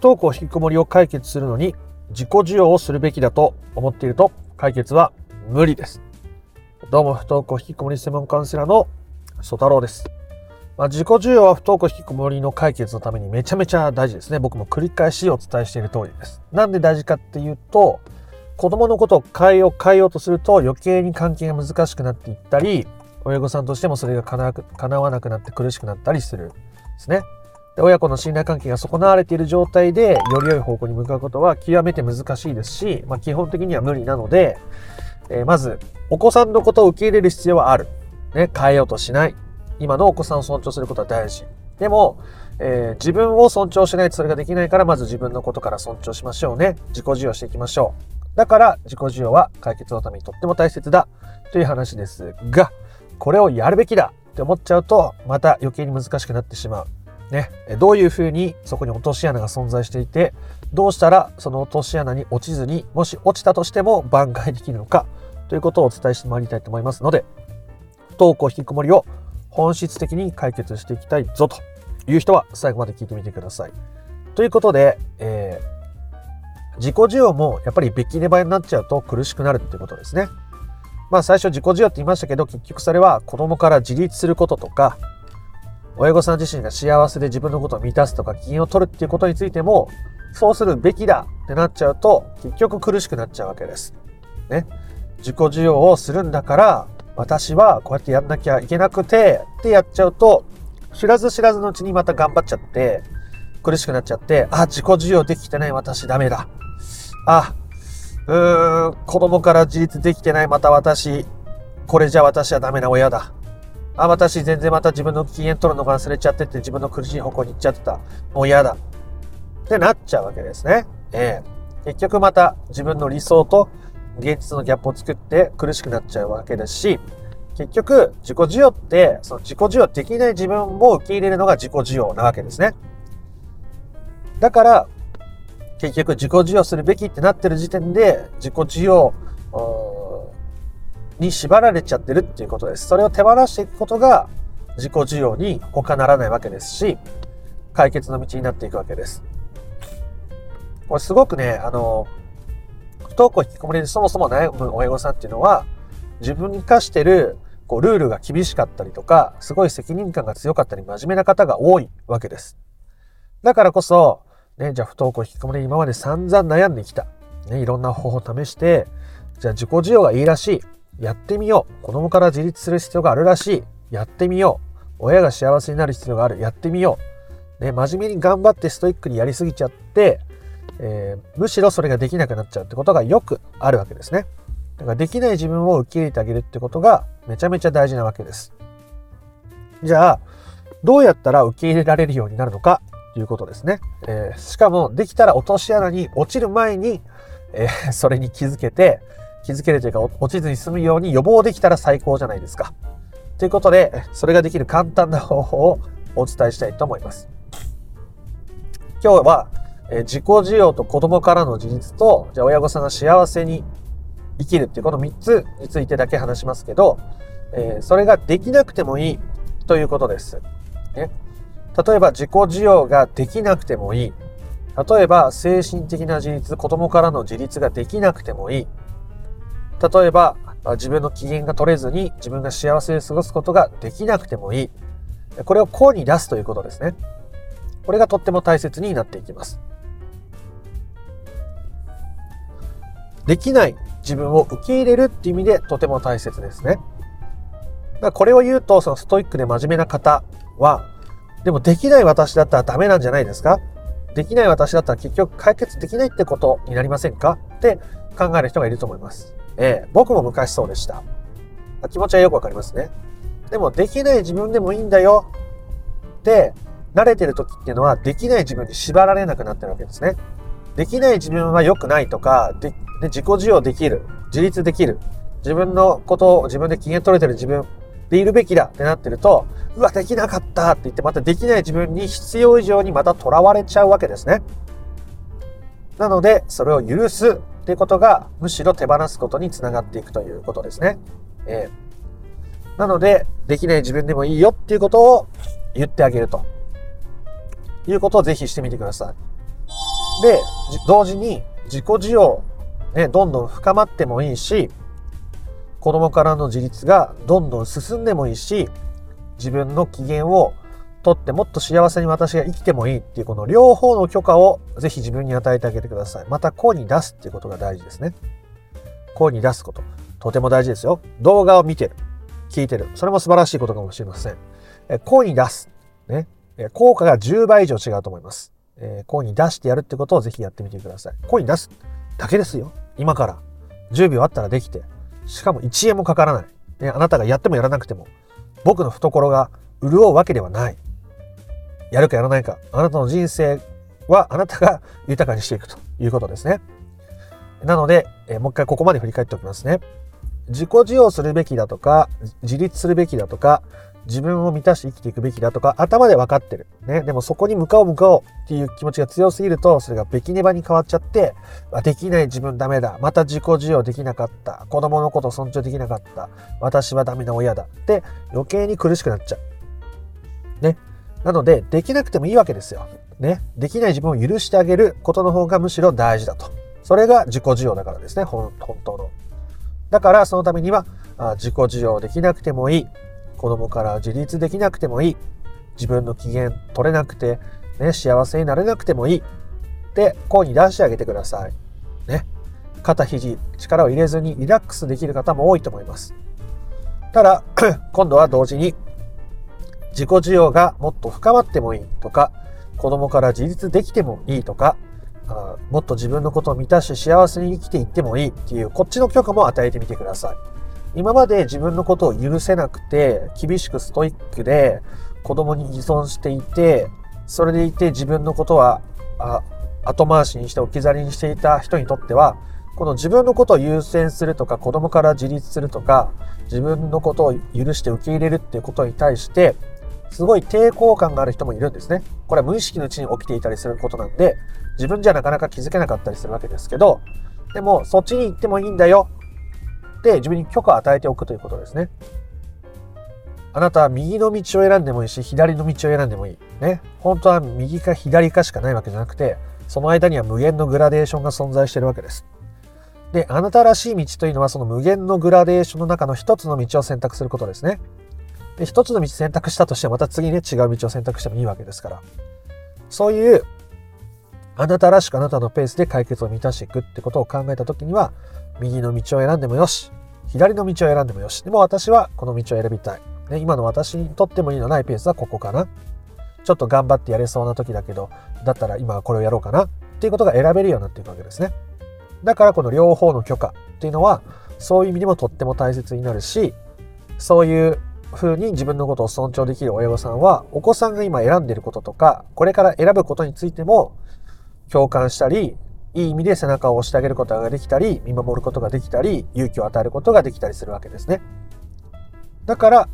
不登校引きこもりを解決するのに自己需要をするべきだと思っていると解決は無理です。どうも不登校引きこもり専門カウンセラーの曽太郎です。まあ、自己需要は不登校引きこもりの解決のためにめちゃめちゃ大事ですね。僕も繰り返しお伝えしている通りです。なんで大事かっていうと、子供のことを変えよう変えようとすると余計に関係が難しくなっていったり、親御さんとしてもそれが叶わなくなって苦しくなったりするんですね。親子の信頼関係が損なわれている状態でより良い方向に向かうことは極めて難しいですし、まあ、基本的には無理なので、えー、まずお子さんのことを受け入れる必要はある。ね、変えようとしない。今のお子さんを尊重することは大事。でも、えー、自分を尊重しないとそれができないから、まず自分のことから尊重しましょうね。自己需要していきましょう。だから、自己需要は解決のためにとっても大切だという話ですが、これをやるべきだって思っちゃうと、また余計に難しくなってしまう。ね、どういうふうにそこに落とし穴が存在していて、どうしたらその落とし穴に落ちずに、もし落ちたとしても挽回できるのかということをお伝えしてまいりたいと思いますので、不登校引きこもりを本質的に解決していきたいぞという人は最後まで聞いてみてください。ということで、えー、自己需要もやっぱりべきネバになっちゃうと苦しくなるっていうことですね。まあ最初自己需要って言いましたけど、結局それは子供から自立することとか、親御さん自身が幸せで自分のことを満たすとか機嫌を取るっていうことについても、そうするべきだってなっちゃうと、結局苦しくなっちゃうわけです。ね。自己需要をするんだから、私はこうやってやんなきゃいけなくてってやっちゃうと、知らず知らずのうちにまた頑張っちゃって、苦しくなっちゃって、あ、自己需要できてない私ダメだ。あ、うーん、子供から自立できてないまた私、これじゃ私はダメな親だ。あ、私全然また自分の機嫌取るのが忘れちゃってて自分の苦しい方向に行っちゃってた。もう嫌だ。ってなっちゃうわけですね。ええ結局また自分の理想と現実のギャップを作って苦しくなっちゃうわけですし、結局自己需要って、その自己需要できない自分も受け入れるのが自己需要なわけですね。だから、結局自己需要するべきってなってる時点で、自己需要に縛られちゃってるっていうことです。それを手放していくことが自己需要に他ならないわけですし、解決の道になっていくわけです。これすごくね、あの、不登校引きこもりでそもそも悩む親御さんっていうのは、自分に課してるこうルールが厳しかったりとか、すごい責任感が強かったり、真面目な方が多いわけです。だからこそ、ね、じゃあ不登校引きこもり今まで散々悩んできた。ね、いろんな方法を試して、じゃあ自己需要がいいらしい。やってみよう。子供から自立する必要があるらしい。やってみよう。親が幸せになる必要がある。やってみよう。ね、真面目に頑張ってストイックにやりすぎちゃって、えー、むしろそれができなくなっちゃうってことがよくあるわけですね。だからできない自分を受け入れてあげるってことがめちゃめちゃ大事なわけです。じゃあ、どうやったら受け入れられるようになるのか？ということですね。えー、しかも、できたら落とし穴に落ちる前に、えー、それに気づけて、気づけるというか、落ちずに済むように予防できたら最高じゃないですか。ということで、それができる簡単な方法をお伝えしたいと思います。今日は、え自己需要と子供からの自立と、じゃあ親御さんが幸せに生きるっていうこの3つについてだけ話しますけど、え、それができなくてもいいということです。ね、例えば自己需要ができなくてもいい。例えば精神的な自立、子供からの自立ができなくてもいい。例えば、自分の機嫌が取れずに自分が幸せで過ごすことができなくてもいい。これをこうに出すということですね。これがとっても大切になっていきます。できない自分を受け入れるっていう意味でとても大切ですね。だからこれを言うと、そのストイックで真面目な方は、でもできない私だったらダメなんじゃないですか？できない私だったら結局解決できないってことになりませんか？って考える人がいると思います。えー、僕も昔そうでした。気持ちはよくわかりますね。でも、できない自分でもいいんだよって、慣れてる時っていうのは、できない自分に縛られなくなってるわけですね。できない自分は良くないとか、で、で自己需要できる、自立できる、自分のことを自分で機嫌取れてる自分でいるべきだってなってると、うわ、できなかったって言って、またできない自分に必要以上にまた囚われちゃうわけですね。なので、それを許すっていうことが、むしろ手放すことにつながっていくということですね。えー、なので、できない自分でもいいよっていうことを言ってあげるということをぜひしてみてください。で、同時に自己需要、ね、どんどん深まってもいいし、子供からの自立がどんどん進んでもいいし、自分の機嫌をとってもっと幸せに私が生きてもいいっていうこの両方の許可をぜひ自分に与えてあげてください。また声に出すっていうことが大事ですね。声に出すこと。とても大事ですよ。動画を見てる。聞いてる。それも素晴らしいことかもしれません。え声に出す。ね。効果が10倍以上違うと思います。え声に出してやるってことをぜひやってみてください。声に出すだけですよ。今から。10秒あったらできて。しかも1円もかからない。ね、あなたがやってもやらなくても、僕の懐が潤うわけではない。やるかやらないか、あなたの人生はあなたが豊かにしていくということですね。なので、え、もう一回ここまで振り返っておきますね。自己需要するべきだとか、自立するべきだとか、自分を満たして生きていくべきだとか、頭で分かってる。ね。でもそこに向かおう向かおうっていう気持ちが強すぎると、それがべきねばに変わっちゃって、できない自分ダメだ。また自己需要できなかった。子供のこと尊重できなかった。私はダメな親だ。って余計に苦しくなっちゃう。ね。なので、できなくてもいいわけですよ。ね。できない自分を許してあげることの方がむしろ大事だと。それが自己需要だからですね。本当の。だから、そのためには、自己需要できなくてもいい。子供から自立できなくてもいい。自分の機嫌取れなくて、ね、幸せになれなくてもいい。って声に出してあげてください。ね。肩肘、力を入れずにリラックスできる方も多いと思います。ただ、今度は同時に自己需要がもっと深まってもいいとか、子供から自立できてもいいとか、もっと自分のことを満たして幸せに生きていってもいいっていう、こっちの許可も与えてみてください。今まで自分のことを許せなくて、厳しくストイックで、子供に依存していて、それでいて自分のことは後回しにして置き去りにしていた人にとっては、この自分のことを優先するとか、子供から自立するとか、自分のことを許して受け入れるっていうことに対して、すごい抵抗感がある人もいるんですね。これは無意識のうちに起きていたりすることなんで、自分じゃなかなか気づけなかったりするわけですけど、でも、そっちに行ってもいいんだよって自分に許可を与えておくということですね。あなたは右の道を選んでもいいし、左の道を選んでもいい。ね。本当は右か左かしかないわけじゃなくて、その間には無限のグラデーションが存在しているわけです。で、あなたらしい道というのはその無限のグラデーションの中の一つの道を選択することですね。で、一つの道選択したとしてまた次ね、違う道を選択してもいいわけですから。そういう、あなたらしくあなたのペースで解決を満たしていくってことを考えたときには、右の道を選んでもよし、左の道を選んでもよし。でも私はこの道を選びたい。ね、今の私にとってもいいのないペースはここかな。ちょっと頑張ってやれそうな時だけど、だったら今はこれをやろうかな。っていうことが選べるようになっていくわけですね。だからこの両方の許可っていうのは、そういう意味でもとっても大切になるし、そういう風に自分のことを尊重できる親御さんは、お子さんが今選んでいることとか、これから選ぶことについても共感したり、いい意味で背中を押してあげることができたり、見守ることができたり、勇気を与えることができたりするわけですね。だから、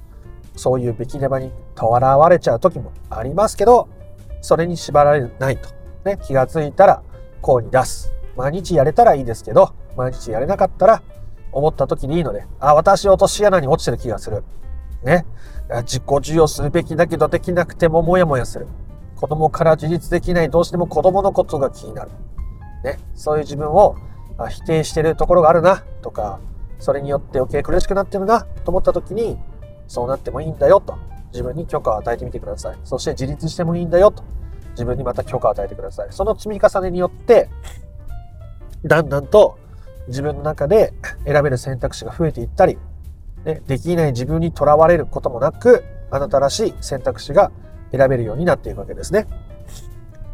そういうべきねばにとらわれちゃう時もありますけど、それに縛られないと。ね、気がついたら、こうに出す。毎日やれたらいいですけど、毎日やれなかったら、思った時にいいので、あ、私落とし穴に落ちてる気がする。ね。自己授与するべきだけどできなくてもモヤモヤする。子供から自立できない、どうしても子供のことが気になる。ね、そういう自分を否定してるところがあるなとか、それによって余計苦しくなってるなと思った時に、そうなってもいいんだよと、自分に許可を与えてみてください。そして自立してもいいんだよと、自分にまた許可を与えてください。その積み重ねによって、だんだんと自分の中で選べる選択肢が増えていったり、ね、できない自分にとらわれることもなく、あなたらしい選択肢が選べるようになっていくわけですね。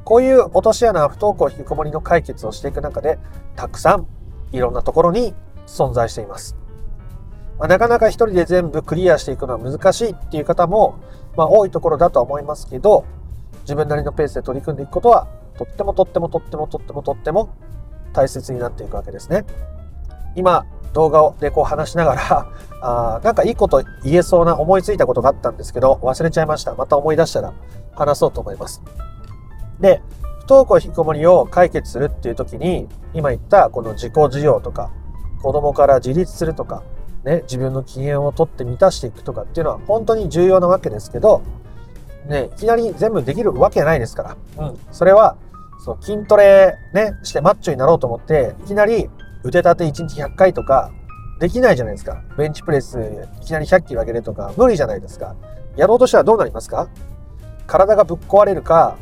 こういう落とし穴、不登校引きこもりの解決をしていく中で、たくさんいろんなところに存在しています。まあ、なかなか一人で全部クリアしていくのは難しいっていう方も、まあ、多いところだとは思いますけど、自分なりのペースで取り組んでいくことは、とってもとってもとってもとってもとっても大切になっていくわけですね。今、動画でこう話しながら、あなんかいいこと言えそうな思いついたことがあったんですけど、忘れちゃいました。また思い出したら話そうと思います。で、不登校引きこもりを解決するっていう時に、今言ったこの自己需要とか、子供から自立するとか、ね、自分の機嫌をとって満たしていくとかっていうのは本当に重要なわけですけど、ね、いきなり全部できるわけないですから、うん、それはそう筋トレね、してマッチョになろうと思って、いきなり腕立て1日100回とか、できないじゃないですか。ベンチプレスいきなり100キロ上げるとか、無理じゃないですか。やろうとしたらどうなりますか？体がぶっ壊れるか、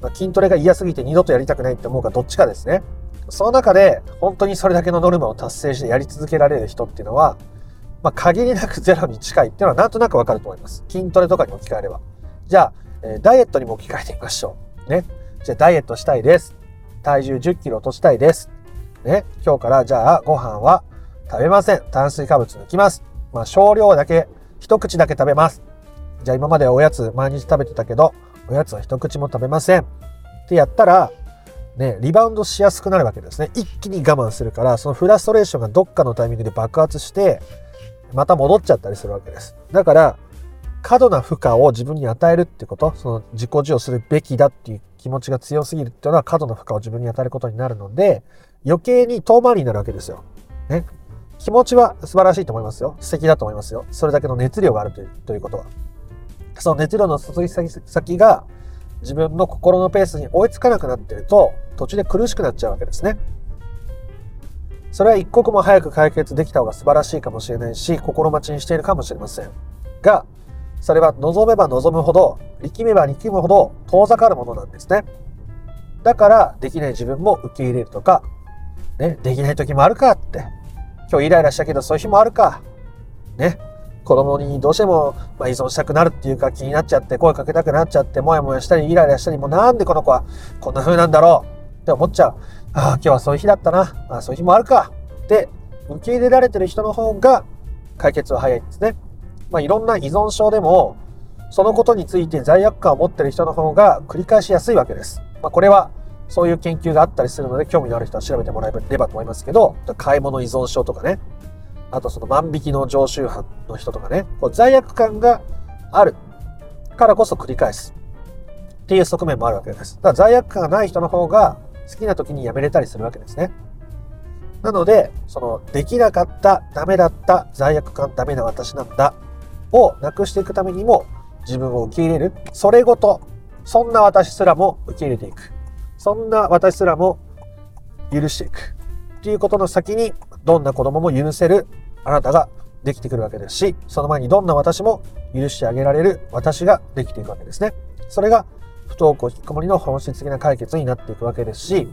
まあ、筋トレが嫌すぎて二度とやりたくないって思うかどっちかですね。その中で本当にそれだけのノルマを達成してやり続けられる人っていうのは、まあ、限りなくゼロに近いっていうのはなんとなくわかると思います。筋トレとかに置き換えれば。じゃあ、えー、ダイエットにも置き換えてみましょう。ね。じゃあダイエットしたいです。体重10キロ落としたいです。ね。今日からじゃあご飯は食べません。炭水化物抜きます。まあ少量だけ、一口だけ食べます。じゃあ今までおやつ毎日食べてたけど、おやつは一口も食べません。ってやったら、ね、リバウンドしやすくなるわけですね。一気に我慢するから、そのフラストレーションがどっかのタイミングで爆発して、また戻っちゃったりするわけです。だから、過度な負荷を自分に与えるってこと、その自己授与するべきだっていう気持ちが強すぎるっていうのは過度な負荷を自分に与えることになるので、余計に遠回りになるわけですよ。ね。気持ちは素晴らしいと思いますよ。素敵だと思いますよ。それだけの熱量があるというということは。その熱量の注ぎ先が自分の心のペースに追いつかなくなってると途中で苦しくなっちゃうわけですね。それは一刻も早く解決できた方が素晴らしいかもしれないし心待ちにしているかもしれません。が、それは望めば望むほど、力めば力むほど遠ざかるものなんですね。だからできない自分も受け入れるとか、ね、できない時もあるかって。今日イライラしたけどそういう日もあるか。ね、子供にどうしても、ま依存したくなるっていうか気になっちゃって声かけたくなっちゃってもやもやしたりイライラしたりもなんでこの子はこんな風なんだろうって思っちゃう。ああ、今日はそういう日だったな。あそういう日もあるかって受け入れられてる人の方が解決は早いんですね。まあ、いろんな依存症でもそのことについて罪悪感を持ってる人の方が繰り返しやすいわけです。まあ、これはそういう研究があったりするので興味のある人は調べてもらえればと思いますけど買い物依存症とかねあとその万引きの常習犯の人とかね、こう罪悪感があるからこそ繰り返すっていう側面もあるわけです。だから罪悪感がない人の方が好きな時にやめれたりするわけですね。なので、そのできなかった、ダメだった、罪悪感ダメな私なんだをなくしていくためにも自分を受け入れる。それごと、そんな私すらも受け入れていく。そんな私すらも許していく。っていうことの先にどんな子供も許せるあなたができてくるわけですし、その前にどんな私も許してあげられる私ができていくわけですね。それが不登校引きこもりの本質的な解決になっていくわけですし、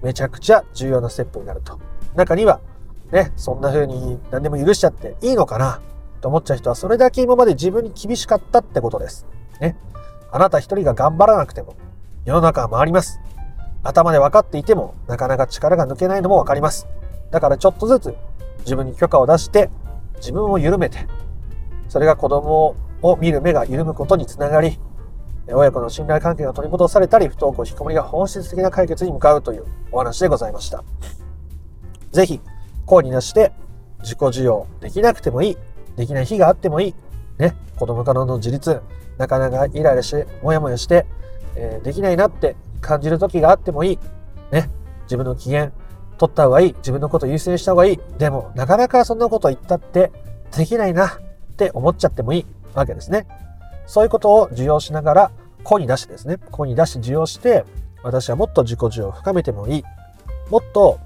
めちゃくちゃ重要なステップになると。中には、ね、そんな風に何でも許しちゃっていいのかな？と思っちゃう人はそれだけ今まで自分に厳しかったってことです。ね。あなた一人が頑張らなくても世の中は回ります。頭で分かっていてもなかなか力が抜けないのも分かります。だからちょっとずつ自分に許可を出して自分を緩めて、それが子供を見る目が緩むことにつながり、親子の信頼関係が取り戻されたり、不登校引きこもりが本質的な解決に向かうというお話でございました。ぜひ、声に出して自己需要できなくてもいい、できない日があってもいい、ね、子供からの自立、なかなかイライラして、もやもやして、えー、できないなって感じる時があってもいい、ね、自分の機嫌、取った方がいい。自分のこと優先した方がいい。でも、なかなかそんなこと言ったってできないなって思っちゃってもいいわけですね。そういうことを受容しながら、声に出してですね、声に出して受容して、私はもっと自己需要を深めてもいい。もっと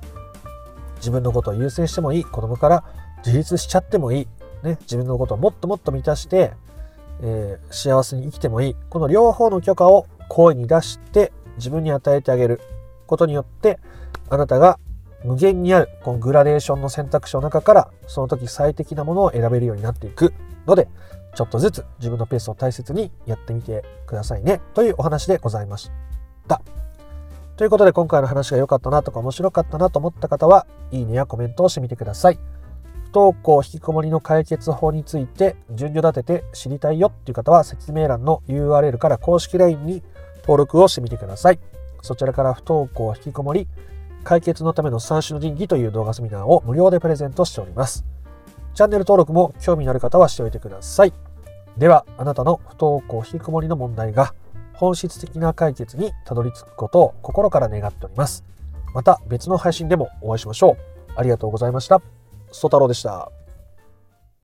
自分のことを優先してもいい。子供から自立しちゃってもいい。ね、自分のことをもっともっと満たして、えー、幸せに生きてもいい。この両方の許可を声に出して自分に与えてあげることによって、あなたが無限にあるこのグラデーションの選択肢の中からその時最適なものを選べるようになっていくのでちょっとずつ自分のペースを大切にやってみてくださいねというお話でございました。ということで今回の話が良かったなとか面白かったなと思った方はいいねやコメントをしてみてください。不登校引きこもりの解決法について順序立てて知りたいよっていう方は説明欄の URL から公式 LINE に登録をしてみてください。そちらから不登校引きこもり解決のための三種の神器という動画セミナーを無料でプレゼントしております。チャンネル登録も興味のある方はしておいてください。では、あなたの不登校引きこもりの問題が本質的な解決にたどり着くことを心から願っております。また別の配信でもお会いしましょう。ありがとうございました。ソ太郎でした。